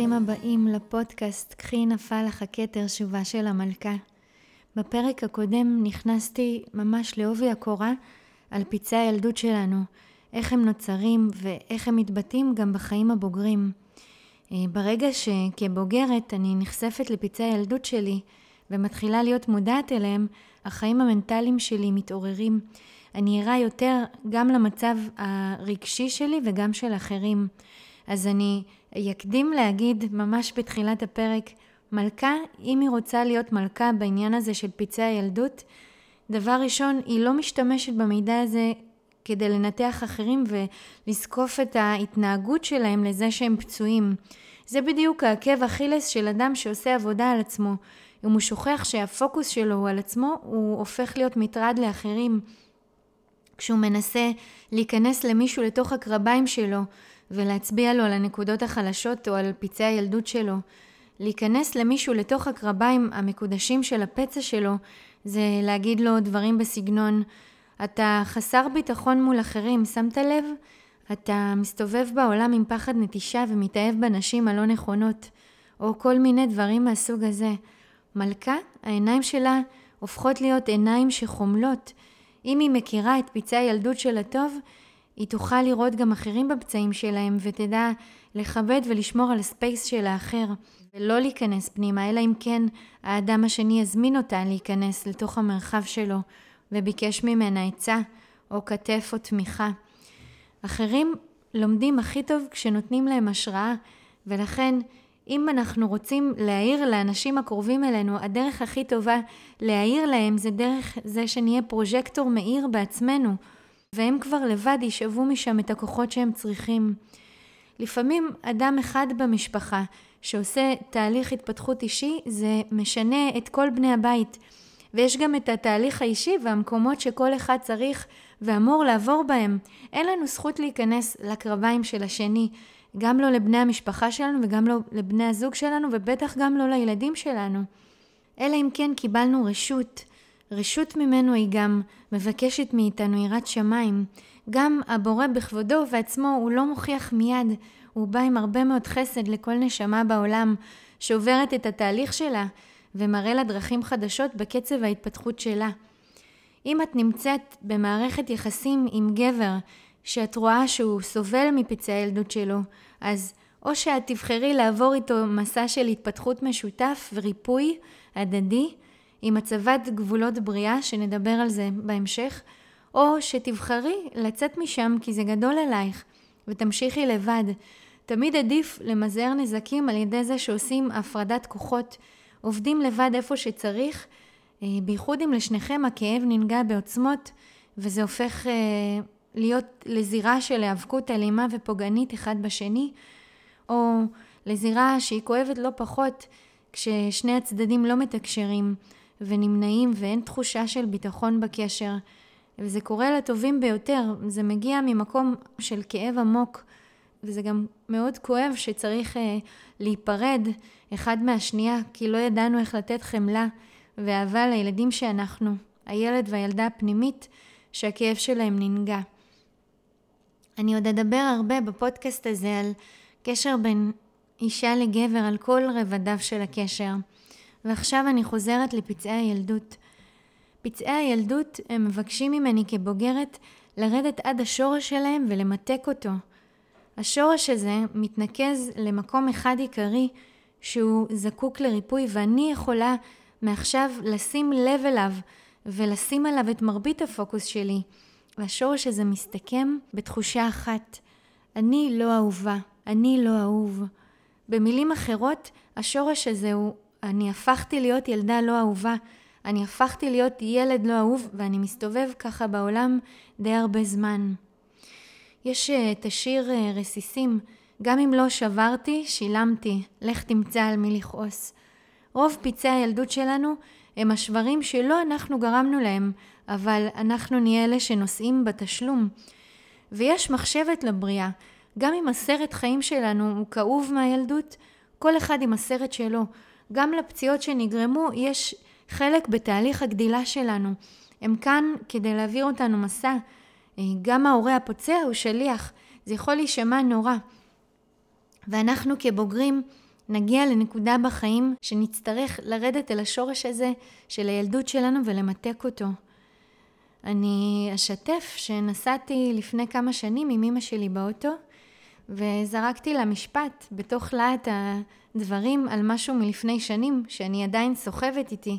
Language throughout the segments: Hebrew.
ברוכים הבאים לפודקאסט "קחי נפל לך הכתר שובה של המלכה". בפרק הקודם נכנסתי ממש לעובי הקורה על פצעי הילדות שלנו, איך הם נוצרים ואיך הם מתבטאים גם בחיים הבוגרים. אה, ברגע שכבוגרת אני נחשפת לפצעי הילדות שלי ומתחילה להיות מודעת אליהם, החיים המנטליים שלי מתעוררים. אני ערה יותר גם למצב הרגשי שלי וגם של אחרים. אז אני אקדים להגיד ממש בתחילת הפרק, מלכה, אם היא רוצה להיות מלכה בעניין הזה של פצעי הילדות, דבר ראשון, היא לא משתמשת במידע הזה כדי לנתח אחרים ולזקוף את ההתנהגות שלהם לזה שהם פצועים. זה בדיוק העקב אכילס של אדם שעושה עבודה על עצמו. אם הוא שוכח שהפוקוס שלו הוא על עצמו, הוא הופך להיות מטרד לאחרים. כשהוא מנסה להיכנס למישהו לתוך הקרביים שלו ולהצביע לו על הנקודות החלשות או על פצעי הילדות שלו, להיכנס למישהו לתוך הקרביים המקודשים של הפצע שלו, זה להגיד לו דברים בסגנון, אתה חסר ביטחון מול אחרים, שמת לב? אתה מסתובב בעולם עם פחד נטישה ומתאהב בנשים הלא נכונות, או כל מיני דברים מהסוג הזה. מלכה, העיניים שלה הופכות להיות עיניים שחומלות. אם היא מכירה את פצעי הילדות של הטוב, היא תוכל לראות גם אחרים בפצעים שלהם ותדע לכבד ולשמור על הספייס של האחר ולא להיכנס פנימה, אלא אם כן האדם השני יזמין אותה להיכנס לתוך המרחב שלו וביקש ממנה עצה או כתף או תמיכה. אחרים לומדים הכי טוב כשנותנים להם השראה ולכן אם אנחנו רוצים להעיר לאנשים הקרובים אלינו, הדרך הכי טובה להעיר להם זה דרך זה שנהיה פרוז'קטור מאיר בעצמנו, והם כבר לבד ישאבו משם את הכוחות שהם צריכים. לפעמים אדם אחד במשפחה שעושה תהליך התפתחות אישי, זה משנה את כל בני הבית. ויש גם את התהליך האישי והמקומות שכל אחד צריך ואמור לעבור בהם. אין לנו זכות להיכנס לקרביים של השני. גם לא לבני המשפחה שלנו וגם לא לבני הזוג שלנו ובטח גם לא לילדים שלנו. אלא אם כן קיבלנו רשות. רשות ממנו היא גם מבקשת מאיתנו יראת שמיים. גם הבורא בכבודו ובעצמו הוא לא מוכיח מיד, הוא בא עם הרבה מאוד חסד לכל נשמה בעולם שעוברת את התהליך שלה ומראה לה דרכים חדשות בקצב ההתפתחות שלה. אם את נמצאת במערכת יחסים עם גבר שאת רואה שהוא סובל מפצעי הילדות שלו, אז או שאת תבחרי לעבור איתו מסע של התפתחות משותף וריפוי הדדי עם הצבת גבולות בריאה, שנדבר על זה בהמשך, או שתבחרי לצאת משם כי זה גדול עלייך ותמשיכי לבד. תמיד עדיף למזער נזקים על ידי זה שעושים הפרדת כוחות, עובדים לבד איפה שצריך, אה, בייחוד אם לשניכם הכאב ננגע בעוצמות וזה הופך אה, להיות לזירה של היאבקות אלימה ופוגענית אחד בשני, או לזירה שהיא כואבת לא פחות כששני הצדדים לא מתקשרים ונמנעים ואין תחושה של ביטחון בקשר. וזה קורה לטובים ביותר, זה מגיע ממקום של כאב עמוק, וזה גם מאוד כואב שצריך אה, להיפרד אחד מהשנייה, כי לא ידענו איך לתת חמלה ואהבה לילדים שאנחנו, הילד והילדה הפנימית, שהכאב שלהם ננגע. אני עוד אדבר הרבה בפודקאסט הזה על קשר בין אישה לגבר, על כל רבדיו של הקשר. ועכשיו אני חוזרת לפצעי הילדות. פצעי הילדות הם מבקשים ממני כבוגרת לרדת עד השורש שלהם ולמתק אותו. השורש הזה מתנקז למקום אחד עיקרי שהוא זקוק לריפוי ואני יכולה מעכשיו לשים לב אליו ולשים עליו את מרבית הפוקוס שלי. והשורש הזה מסתכם בתחושה אחת, אני לא אהובה, אני לא אהוב. במילים אחרות, השורש הזה הוא, אני הפכתי להיות ילדה לא אהובה, אני הפכתי להיות ילד לא אהוב, ואני מסתובב ככה בעולם די הרבה זמן. יש אה, את השיר אה, רסיסים, גם אם לא שברתי, שילמתי, לך תמצא על מי לכעוס. רוב פצעי הילדות שלנו הם השברים שלא אנחנו גרמנו להם, אבל אנחנו נהיה אלה שנושאים בתשלום. ויש מחשבת לבריאה, גם אם הסרט חיים שלנו הוא כאוב מהילדות, כל אחד עם הסרט שלו. גם לפציעות שנגרמו יש חלק בתהליך הגדילה שלנו. הם כאן כדי להעביר אותנו מסע. גם ההורה הפוצע הוא שליח, זה יכול להישמע נורא. ואנחנו כבוגרים נגיע לנקודה בחיים שנצטרך לרדת אל השורש הזה של הילדות שלנו ולמתק אותו. אני אשתף שנסעתי לפני כמה שנים עם אמא שלי באוטו וזרקתי לה משפט בתוך להט הדברים על משהו מלפני שנים שאני עדיין סוחבת איתי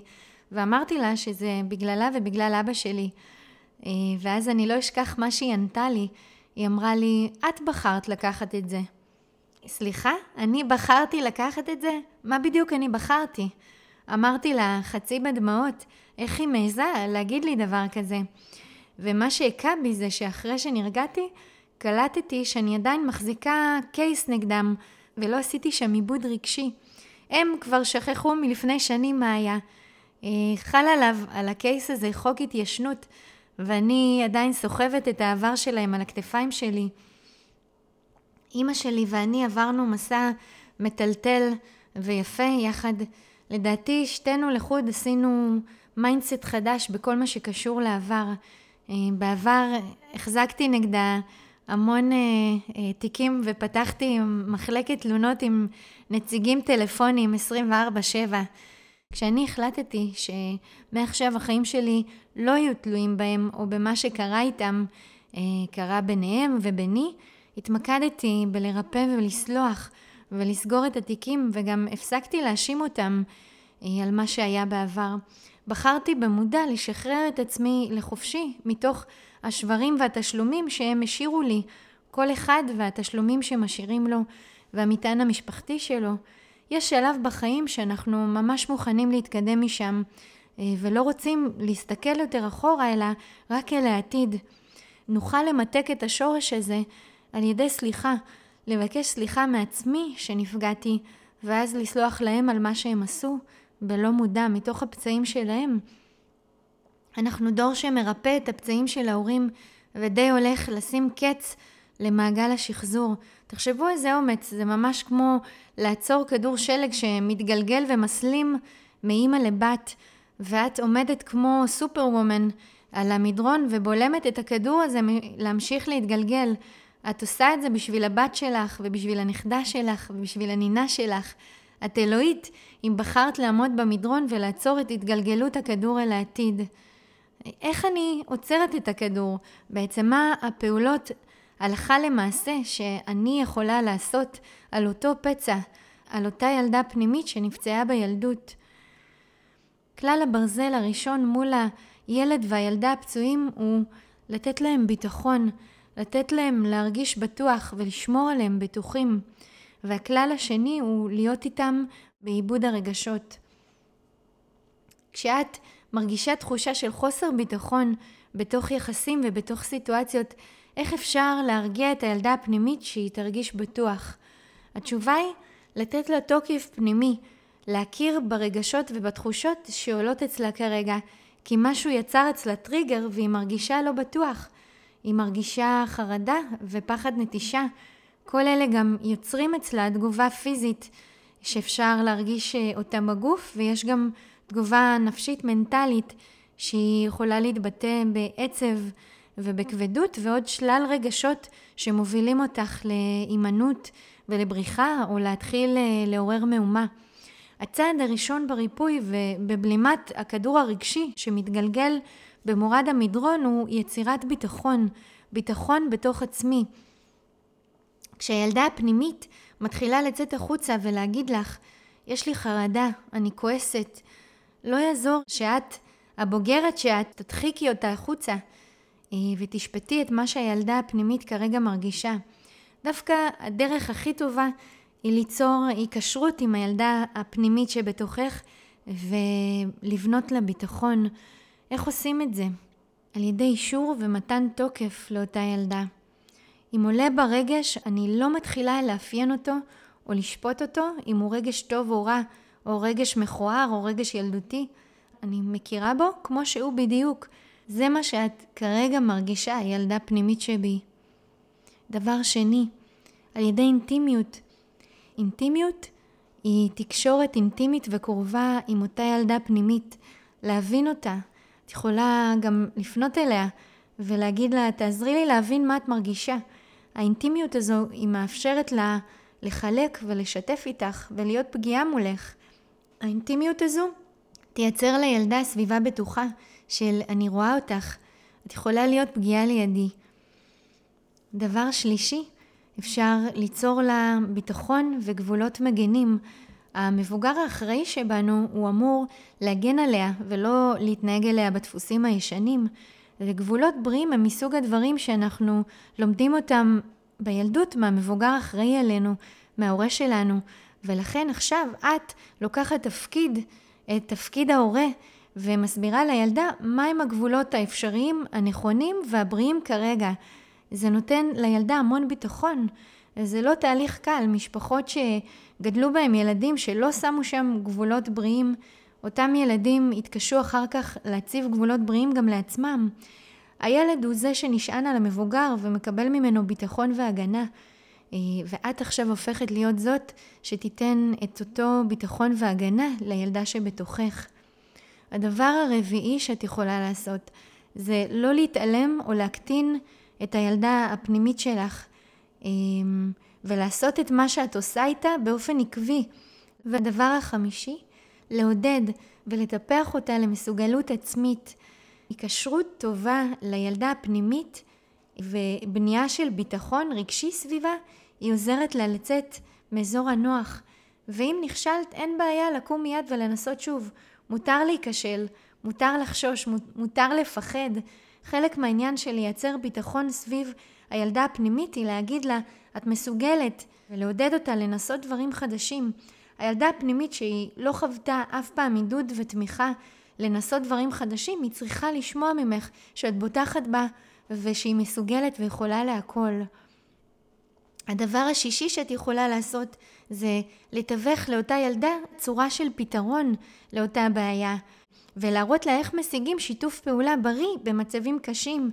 ואמרתי לה שזה בגללה ובגלל אבא שלי אה, ואז אני לא אשכח מה שהיא ענתה לי היא אמרה לי, את בחרת לקחת את זה. סליחה? אני בחרתי לקחת את זה? מה בדיוק אני בחרתי? אמרתי לה, חצי בדמעות, איך היא מעיזה להגיד לי דבר כזה? ומה שהכה בי זה שאחרי שנרגעתי, קלטתי שאני עדיין מחזיקה case נגדם, ולא עשיתי שם עיבוד רגשי. הם כבר שכחו מלפני שנים מה היה. אה, חל עליו, על ה case הזה, חוק התיישנות, ואני עדיין סוחבת את העבר שלהם על הכתפיים שלי. אימא שלי ואני עברנו מסע מטלטל ויפה יחד. לדעתי שתינו לחוד עשינו mindset חדש בכל מה שקשור לעבר. אה, בעבר החזקתי נגדה המון אה, אה, תיקים ופתחתי מחלקת תלונות עם נציגים טלפונים 24/7. כשאני החלטתי שמעכשיו החיים שלי לא יהיו תלויים בהם או במה שקרה איתם, אה, קרה ביניהם וביני, התמקדתי בלרפא ולסלוח ולסגור את התיקים וגם הפסקתי להאשים אותם אה, על מה שהיה בעבר. בחרתי במודע לשחרר את עצמי לחופשי מתוך השברים והתשלומים שהם השאירו לי, כל אחד והתשלומים שמשאירים לו והמטען המשפחתי שלו. יש שלב בחיים שאנחנו ממש מוכנים להתקדם משם אה, ולא רוצים להסתכל יותר אחורה אלא רק אל העתיד. נוכל למתק את השורש הזה על ידי סליחה, לבקש סליחה מעצמי שנפגעתי ואז לסלוח להם על מה שהם עשו בלא מודע מתוך הפצעים שלהם. אנחנו דור שמרפא את הפצעים של ההורים ודי הולך לשים קץ למעגל השחזור. תחשבו איזה אומץ, זה ממש כמו לעצור כדור שלג שמתגלגל ומסלים מאימא לבת, ואת עומדת כמו סופר וומן על המדרון ובולמת את הכדור הזה להמשיך להתגלגל. את עושה את זה בשביל הבת שלך, ובשביל הנכדה שלך, ובשביל הנינה שלך. את אלוהית אם בחרת לעמוד במדרון ולעצור את התגלגלות הכדור אל העתיד. איך אני עוצרת את הכדור? בעצם מה הפעולות הלכה למעשה שאני יכולה לעשות על אותו פצע, על אותה ילדה פנימית שנפצעה בילדות. כלל הברזל הראשון מול הילד והילדה הפצועים הוא לתת להם ביטחון, לתת להם להרגיש בטוח ולשמור עליהם בטוחים. והכלל השני הוא להיות איתם בעיבוד הרגשות. כשאת מרגישה תחושה של חוסר ביטחון בתוך יחסים ובתוך סיטואציות איך אפשר להרגיע את הילדה הפנימית שהיא תרגיש בטוח? התשובה היא לתת לה תוקף פנימי, להכיר ברגשות ובתחושות שעולות אצלה כרגע, כי משהו יצר אצלה טריגר והיא מרגישה לא בטוח. היא מרגישה חרדה ופחד נטישה. כל אלה גם יוצרים אצלה תגובה פיזית שאפשר להרגיש אה, אותה בגוף, ויש גם תגובה נפשית מנטלית שהיא יכולה להתבטא בעצב, ובכבדות ועוד שלל רגשות שמובילים אותך להימנעות ולבריחה או להתחיל אה, לעורר מהומה. הצעד הראשון בריפוי ובבלימת הכדור הרגשי שמתגלגל במורד המדרון הוא יצירת ביטחון, ביטחון בתוך עצמי. כשהילדה הפנימית מתחילה לצאת החוצה ולהגיד לך, יש לי חרדה, אני כועסת, לא יעזור שאת, הבוגרת שאת, תדחיקי אותה החוצה. אה, ותשפטי את מה שהילדה הפנימית כרגע מרגישה. דווקא הדרך הכי טובה היא ליצור היקשרות עם הילדה הפנימית שבתוכך ולבנות לה ביטחון. איך עושים את זה? על ידי אישור ומתן תוקף לאותה ילדה. אם עולה ברגש, אני לא מתחילה לאפיין אותו או לשפוט אותו אם הוא רגש טוב או רע, או רגש מכוער או רגש ילדותי. אני מכירה בו כמו שהוא בדיוק, זה מה שאת כרגע מרגישה, ילדה פנימית שבי. דבר שני, על ידי אינטימיות. אינטימיות היא תקשורת אינטימית וקרובה עם אותה ילדה פנימית, להבין אותה. את יכולה גם לפנות אליה ולהגיד לה, תעזרי לי להבין מה את מרגישה. האינטימיות הזו היא מאפשרת לה לחלק ולשתף איתך ולהיות פגיעה מולך. האינטימיות הזו תייצר לילדה סביבה בטוחה של אני רואה אותך, את יכולה להיות פגיעה לידי. דבר שלישי, אפשר ליצור לה ביטחון וגבולות מגנים. המבוגר האחראי שבנו הוא אמור להגן עליה ולא להתנהג אליה בדפוסים הישנים. וגבולות בריאים הם מסוג הדברים שאנחנו לומדים אותם בילדות מהמבוגר האחראי עלינו, מההורה שלנו. ולכן עכשיו את לוקחת תפקיד, את תפקיד ההורה, ומסבירה לילדה מהם הגבולות האפשריים, הנכונים והבריאים כרגע. זה נותן לילדה המון ביטחון. זה לא תהליך קל, משפחות שגדלו בהם ילדים שלא שמו שם גבולות בריאים, אותם ילדים יתקשו אחר כך להציב גבולות בריאים גם לעצמם. הילד הוא זה שנשען על המבוגר ומקבל ממנו ביטחון והגנה. אה, ואת עכשיו הופכת להיות זאת שתיתן את אותו ביטחון והגנה לילדה שבתוכך. הדבר הרביעי שאת יכולה לעשות זה לא להתעלם או להקטין את הילדה הפנימית שלך אמ, ולעשות את מה שאת עושה איתה באופן עקבי. והדבר החמישי, לעודד ולטפח אותה למסוגלות עצמית. היקשרות טובה לילדה הפנימית ובנייה של ביטחון רגשי סביבה היא עוזרת לה לצאת מאזור הנוח. ואם נכשלת אין בעיה לקום מיד ולנסות שוב. מותר להיכשל, מותר לחשוש, מותר לפחד. חלק מהעניין של לייצר ביטחון סביב הילדה הפנימית היא להגיד לה, את מסוגלת, ולעודד אותה לנסות דברים חדשים. הילדה הפנימית שהיא לא חוותה אף פעם עידוד ותמיכה לנסות דברים חדשים, היא צריכה לשמוע ממך שאת בוטחת בה ושהיא מסוגלת ויכולה להכל. הדבר השישי שאת יכולה לעשות זה לתווך לאותה ילדה צורה של פתרון לאותה בעיה ולהראות לה איך משיגים שיתוף פעולה בריא במצבים קשים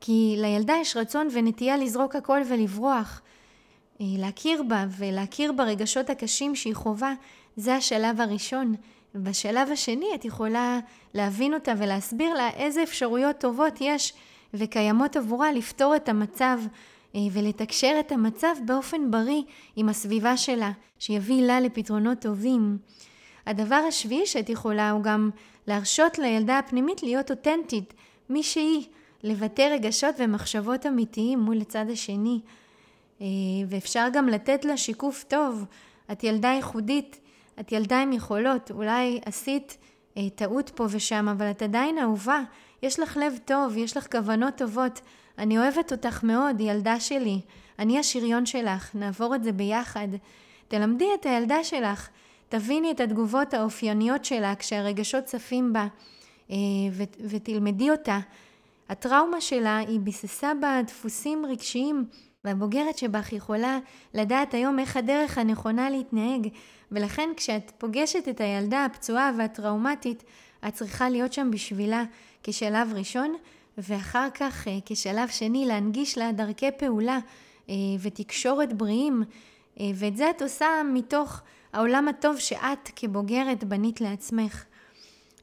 כי לילדה יש רצון ונטייה לזרוק הכל ולברוח. אה, להכיר בה ולהכיר ברגשות הקשים שהיא חווה זה השלב הראשון. בשלב השני את יכולה להבין אותה ולהסביר לה איזה אפשרויות טובות יש וקיימות עבורה לפתור את המצב אה, ולתקשר את המצב באופן בריא עם הסביבה שלה, שיביא לה לפתרונות טובים. הדבר השביעי שאת יכולה הוא גם להרשות לילדה הפנימית להיות אותנטית, מי שהיא, לבטא רגשות ומחשבות אמיתיים מול הצד השני. אה, ואפשר גם לתת לה שיקוף טוב. את ילדה ייחודית, את ילדה עם יכולות, אולי עשית אה, טעות פה ושם, אבל את עדיין אהובה. יש לך לב טוב, יש לך כוונות טובות. אני אוהבת אותך מאוד, ילדה שלי. אני השריון שלך, נעבור את זה ביחד. תלמדי את הילדה שלך, תביני את התגובות האופייניות שלה כשהרגשות צפים בה, אה, ותלמדי אותה. הטראומה שלה היא ביססה בה דפוסים רגשיים, והבוגרת שבך יכולה לדעת היום איך הדרך הנכונה להתנהג, ולכן כשאת פוגשת את הילדה הפצועה והטראומטית, את צריכה להיות שם בשבילה כשלב ראשון, ואחר כך אה, כשלב שני להנגיש לה דרכי פעולה אה, ותקשורת בריאים, אה, ואת זה את עושה מתוך העולם הטוב שאת כבוגרת בנית לעצמך.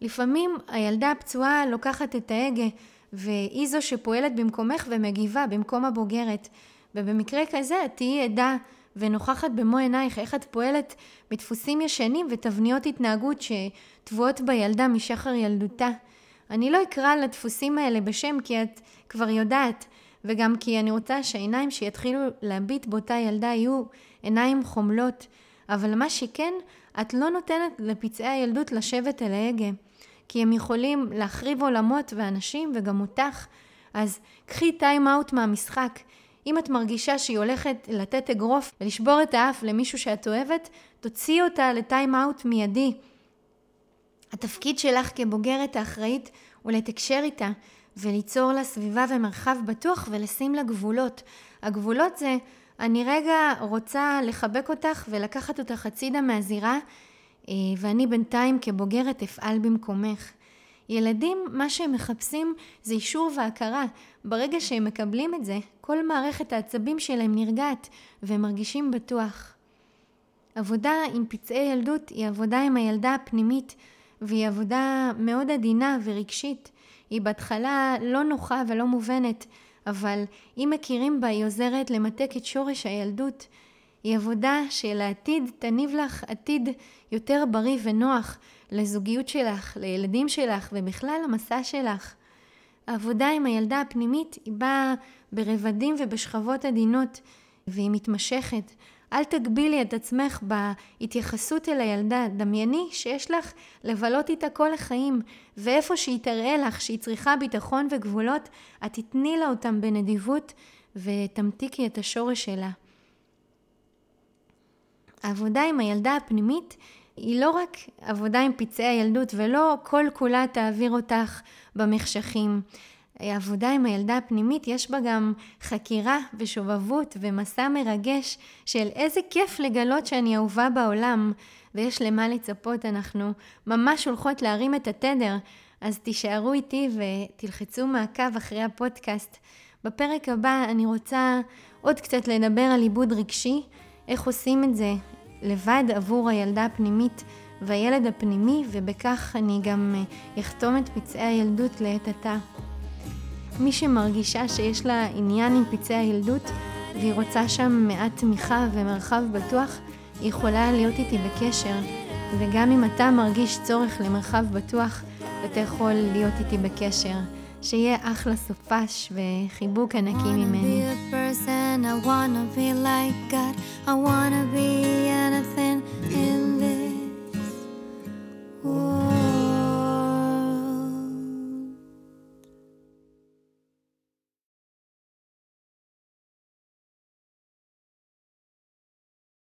לפעמים הילדה הפצועה לוקחת את ההגה והיא זו שפועלת במקומך ומגיבה במקום הבוגרת. ובמקרה כזה את תהיי עדה ונוכחת במו עינייך איך את פועלת בדפוסים ישנים ותבניות התנהגות שטבועות בילדה משחר ילדותה. אני לא אקרא לדפוסים האלה בשם כי את כבר יודעת, וגם כי אני רוצה שהעיניים שיתחילו להביט באותה ילדה יהיו עיניים חומלות, אבל מה שכן, את לא נותנת לפצעי הילדות לשבת אל ההגה, כי הם יכולים להחריב עולמות ואנשים וגם אותך, אז קחי טיים אאוט מהמשחק. אם את מרגישה שהיא הולכת לתת אגרוף ולשבור את האף למישהו שאת אוהבת, תוציאי אותה לטיים אאוט מיידי. התפקיד שלך כבוגרת האחראית הוא לתקשר איתה וליצור לה סביבה ומרחב בטוח ולשים לה גבולות. הגבולות זה אני רגע רוצה לחבק אותך ולקחת אותך הצידה מהזירה אה, ואני בינתיים כבוגרת אפעל במקומך. ילדים, מה שהם מחפשים זה אישור והכרה. ברגע שהם מקבלים את זה, כל מערכת העצבים שלהם נרגעת והם מרגישים בטוח. עבודה עם פצעי ילדות היא עבודה עם הילדה הפנימית והיא עבודה מאוד עדינה ורגשית. היא בהתחלה לא נוחה ולא מובנת, אבל אם מכירים בה היא עוזרת למתק את שורש הילדות. היא עבודה שלעתיד תניב לך עתיד יותר בריא ונוח לזוגיות שלך, לילדים שלך ובכלל למסע שלך. העבודה עם הילדה הפנימית היא באה ברבדים ובשכבות עדינות והיא מתמשכת. אל תגבילי את עצמך בהתייחסות אל הילדה. דמייני שיש לך לבלות איתה כל החיים, ואיפה שהיא תראה לך שהיא צריכה ביטחון וגבולות, את תתני לה אותם בנדיבות ותמתיקי את השורש שלה. העבודה עם הילדה הפנימית היא לא רק עבודה עם פצעי הילדות ולא כל כולה תעביר אותך במחשכים. עבודה עם הילדה הפנימית יש בה גם חקירה ושובבות ומסע מרגש של איזה כיף לגלות שאני אהובה בעולם ויש למה לצפות, אנחנו ממש הולכות להרים את התדר, אז תישארו איתי ותלחצו מעקב אחרי הפודקאסט. בפרק הבא אני רוצה עוד קצת לדבר על עיבוד רגשי, איך עושים את זה לבד עבור הילדה הפנימית והילד הפנימי, ובכך אני גם אה, אחתום את פצעי הילדות לעת עתה. מי שמרגישה שיש לה עניין עם פצעי הילדות והיא רוצה שם מעט תמיכה ומרחב בטוח, היא יכולה להיות איתי בקשר. וגם אם אתה מרגיש צורך למרחב בטוח, אתה יכול להיות איתי בקשר. שיהיה אחלה סופש וחיבוק ענקי ממני.